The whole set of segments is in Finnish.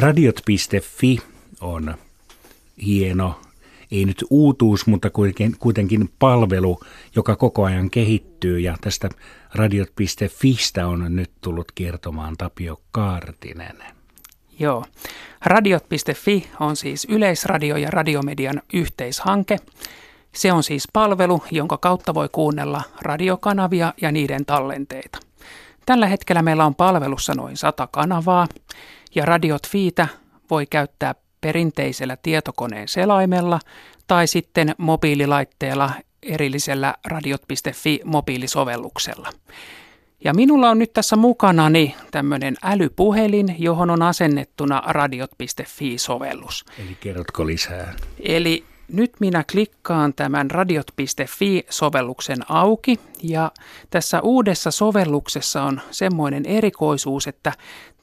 Radiot.fi on hieno, ei nyt uutuus, mutta kuitenkin, palvelu, joka koko ajan kehittyy. Ja tästä radiot.fistä on nyt tullut kertomaan Tapio Kaartinen. Joo. Radiot.fi on siis yleisradio- ja radiomedian yhteishanke. Se on siis palvelu, jonka kautta voi kuunnella radiokanavia ja niiden tallenteita. Tällä hetkellä meillä on palvelussa noin 100 kanavaa ja Radiot Fiitä voi käyttää perinteisellä tietokoneen selaimella tai sitten mobiililaitteella erillisellä radiot.fi mobiilisovelluksella. Ja minulla on nyt tässä mukanani tämmöinen älypuhelin, johon on asennettuna radiot.fi-sovellus. Eli kerrotko lisää? Eli nyt minä klikkaan tämän radiot.fi-sovelluksen auki ja tässä uudessa sovelluksessa on semmoinen erikoisuus, että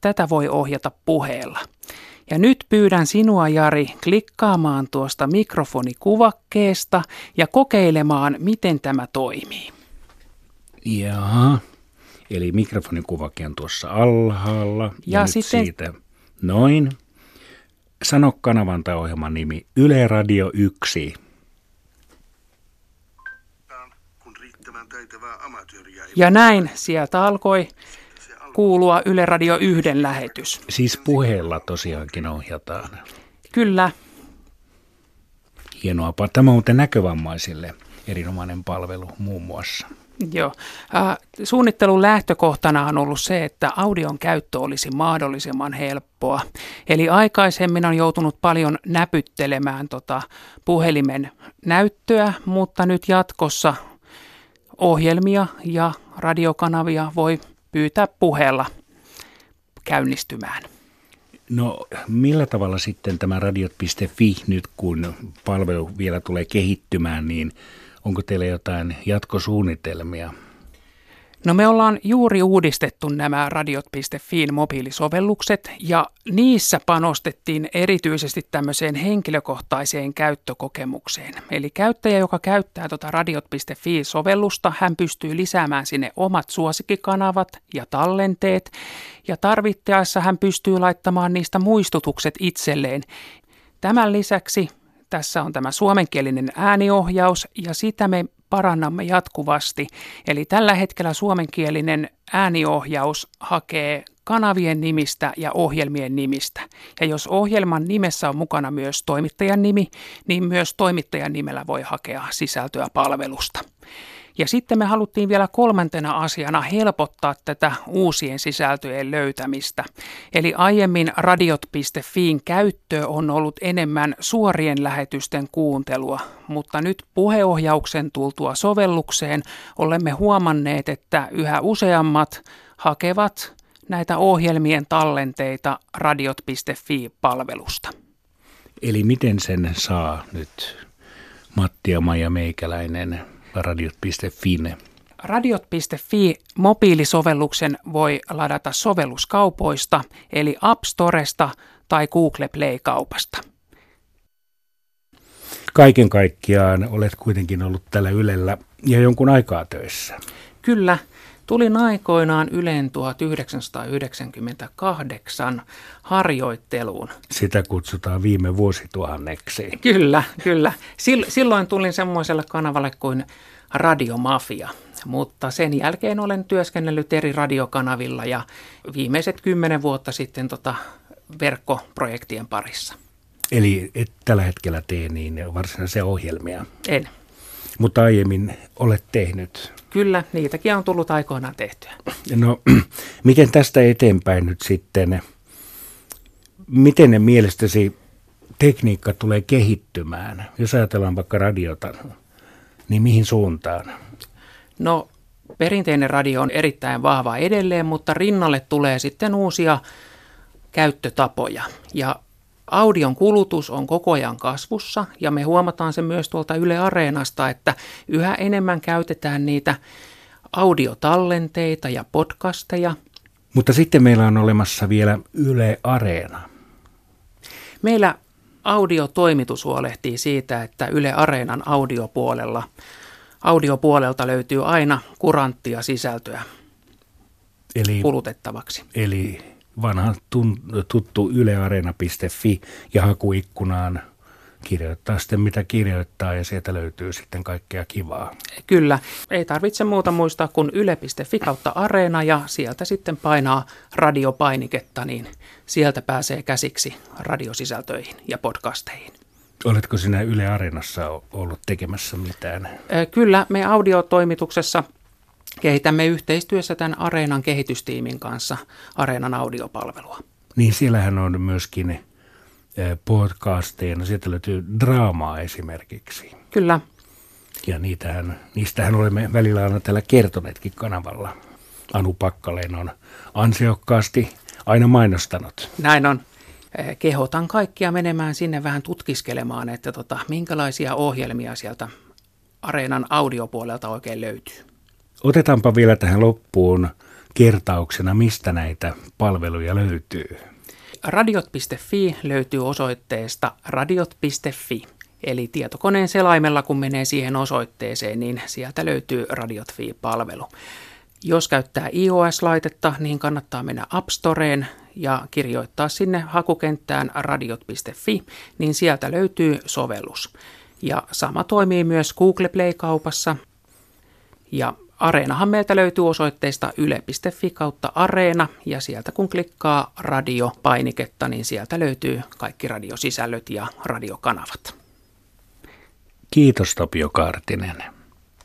tätä voi ohjata puheella. Ja nyt pyydän sinua, Jari, klikkaamaan tuosta mikrofonikuvakkeesta ja kokeilemaan, miten tämä toimii. Jaha, eli mikrofonikuvake on tuossa alhaalla. Ja, ja nyt sitten... siitä noin. Sano kanavan tai ohjelman nimi Yle Radio 1. Ja näin sieltä alkoi kuulua Yle Radio 1 lähetys. Siis puheella tosiaankin ohjataan. Kyllä. Hienoa. Tämä on muuten näkövammaisille erinomainen palvelu muun muassa. Joo. Suunnittelun lähtökohtana on ollut se, että audion käyttö olisi mahdollisimman helppoa. Eli aikaisemmin on joutunut paljon näpyttelemään tota puhelimen näyttöä, mutta nyt jatkossa ohjelmia ja radiokanavia voi pyytää puheella käynnistymään. No millä tavalla sitten tämä radiot.fi nyt kun palvelu vielä tulee kehittymään, niin onko teillä jotain jatkosuunnitelmia? No me ollaan juuri uudistettu nämä radiot.fiin mobiilisovellukset ja niissä panostettiin erityisesti tämmöiseen henkilökohtaiseen käyttökokemukseen. Eli käyttäjä, joka käyttää tuota radiot.fi-sovellusta, hän pystyy lisäämään sinne omat suosikkikanavat ja tallenteet ja tarvittaessa hän pystyy laittamaan niistä muistutukset itselleen. Tämän lisäksi tässä on tämä suomenkielinen ääniohjaus ja sitä me parannamme jatkuvasti. Eli tällä hetkellä suomenkielinen ääniohjaus hakee kanavien nimistä ja ohjelmien nimistä. Ja jos ohjelman nimessä on mukana myös toimittajan nimi, niin myös toimittajan nimellä voi hakea sisältöä palvelusta. Ja sitten me haluttiin vielä kolmantena asiana helpottaa tätä uusien sisältöjen löytämistä. Eli aiemmin radiot.fiin käyttö on ollut enemmän suorien lähetysten kuuntelua, mutta nyt puheohjauksen tultua sovellukseen olemme huomanneet, että yhä useammat hakevat näitä ohjelmien tallenteita radiot.fi-palvelusta. Eli miten sen saa nyt Matti ja Maija Meikäläinen radiot.fi. Radiot.fi mobiilisovelluksen voi ladata sovelluskaupoista, eli App Storesta tai Google Play-kaupasta. Kaiken kaikkiaan olet kuitenkin ollut tällä Ylellä ja jonkun aikaa töissä. Kyllä, tulin aikoinaan Ylen 1998 harjoitteluun. Sitä kutsutaan viime vuosituhanneksi. Kyllä, kyllä. Silloin tulin semmoiselle kanavalle kuin Radiomafia. Mutta sen jälkeen olen työskennellyt eri radiokanavilla ja viimeiset kymmenen vuotta sitten tota verkkoprojektien parissa. Eli et tällä hetkellä tee niin varsinaisia ohjelmia? En. Mutta aiemmin olet tehnyt? Kyllä, niitäkin on tullut aikoinaan tehtyä. No, miten tästä eteenpäin nyt sitten, miten ne mielestäsi tekniikka tulee kehittymään? Jos ajatellaan vaikka radiota, niin mihin suuntaan? No perinteinen radio on erittäin vahva edelleen, mutta rinnalle tulee sitten uusia käyttötapoja. Ja audion kulutus on koko ajan kasvussa ja me huomataan se myös tuolta Yle Areenasta, että yhä enemmän käytetään niitä audiotallenteita ja podcasteja. Mutta sitten meillä on olemassa vielä Yle Areena. Meillä audiotoimitus huolehtii siitä, että Yle Areenan audiopuolella, audiopuolelta löytyy aina kuranttia sisältöä eli, kulutettavaksi. Eli vanha tun, tuttu yleareena.fi ja hakuikkunaan kirjoittaa sitten mitä kirjoittaa ja sieltä löytyy sitten kaikkea kivaa. Kyllä, ei tarvitse muuta muistaa kuin yle.fi kautta areena ja sieltä sitten painaa radiopainiketta, niin sieltä pääsee käsiksi radiosisältöihin ja podcasteihin. Oletko sinä Yle Areenassa ollut tekemässä mitään? Kyllä, me audiotoimituksessa kehitämme yhteistyössä tämän Areenan kehitystiimin kanssa Areenan audiopalvelua. Niin siellähän on myöskin podcasteja, no sieltä löytyy draamaa esimerkiksi. Kyllä. Ja niitähän, niistähän olemme välillä aina täällä kertoneetkin kanavalla. Anu Pakkaleen on ansiokkaasti aina mainostanut. Näin on. Kehotan kaikkia menemään sinne vähän tutkiskelemaan, että tota, minkälaisia ohjelmia sieltä Areenan audiopuolelta oikein löytyy. Otetaanpa vielä tähän loppuun kertauksena, mistä näitä palveluja löytyy. Radiot.fi löytyy osoitteesta radiot.fi. Eli tietokoneen selaimella, kun menee siihen osoitteeseen, niin sieltä löytyy Radiot.fi-palvelu. Jos käyttää iOS-laitetta, niin kannattaa mennä App Storeen ja kirjoittaa sinne hakukenttään radiot.fi, niin sieltä löytyy sovellus. Ja sama toimii myös Google Play-kaupassa. Ja Areenahan meiltä löytyy osoitteesta yle.fi kautta Areena ja sieltä kun klikkaa radio-painiketta, niin sieltä löytyy kaikki radiosisällöt ja radiokanavat. Kiitos Tapio Kaartinen.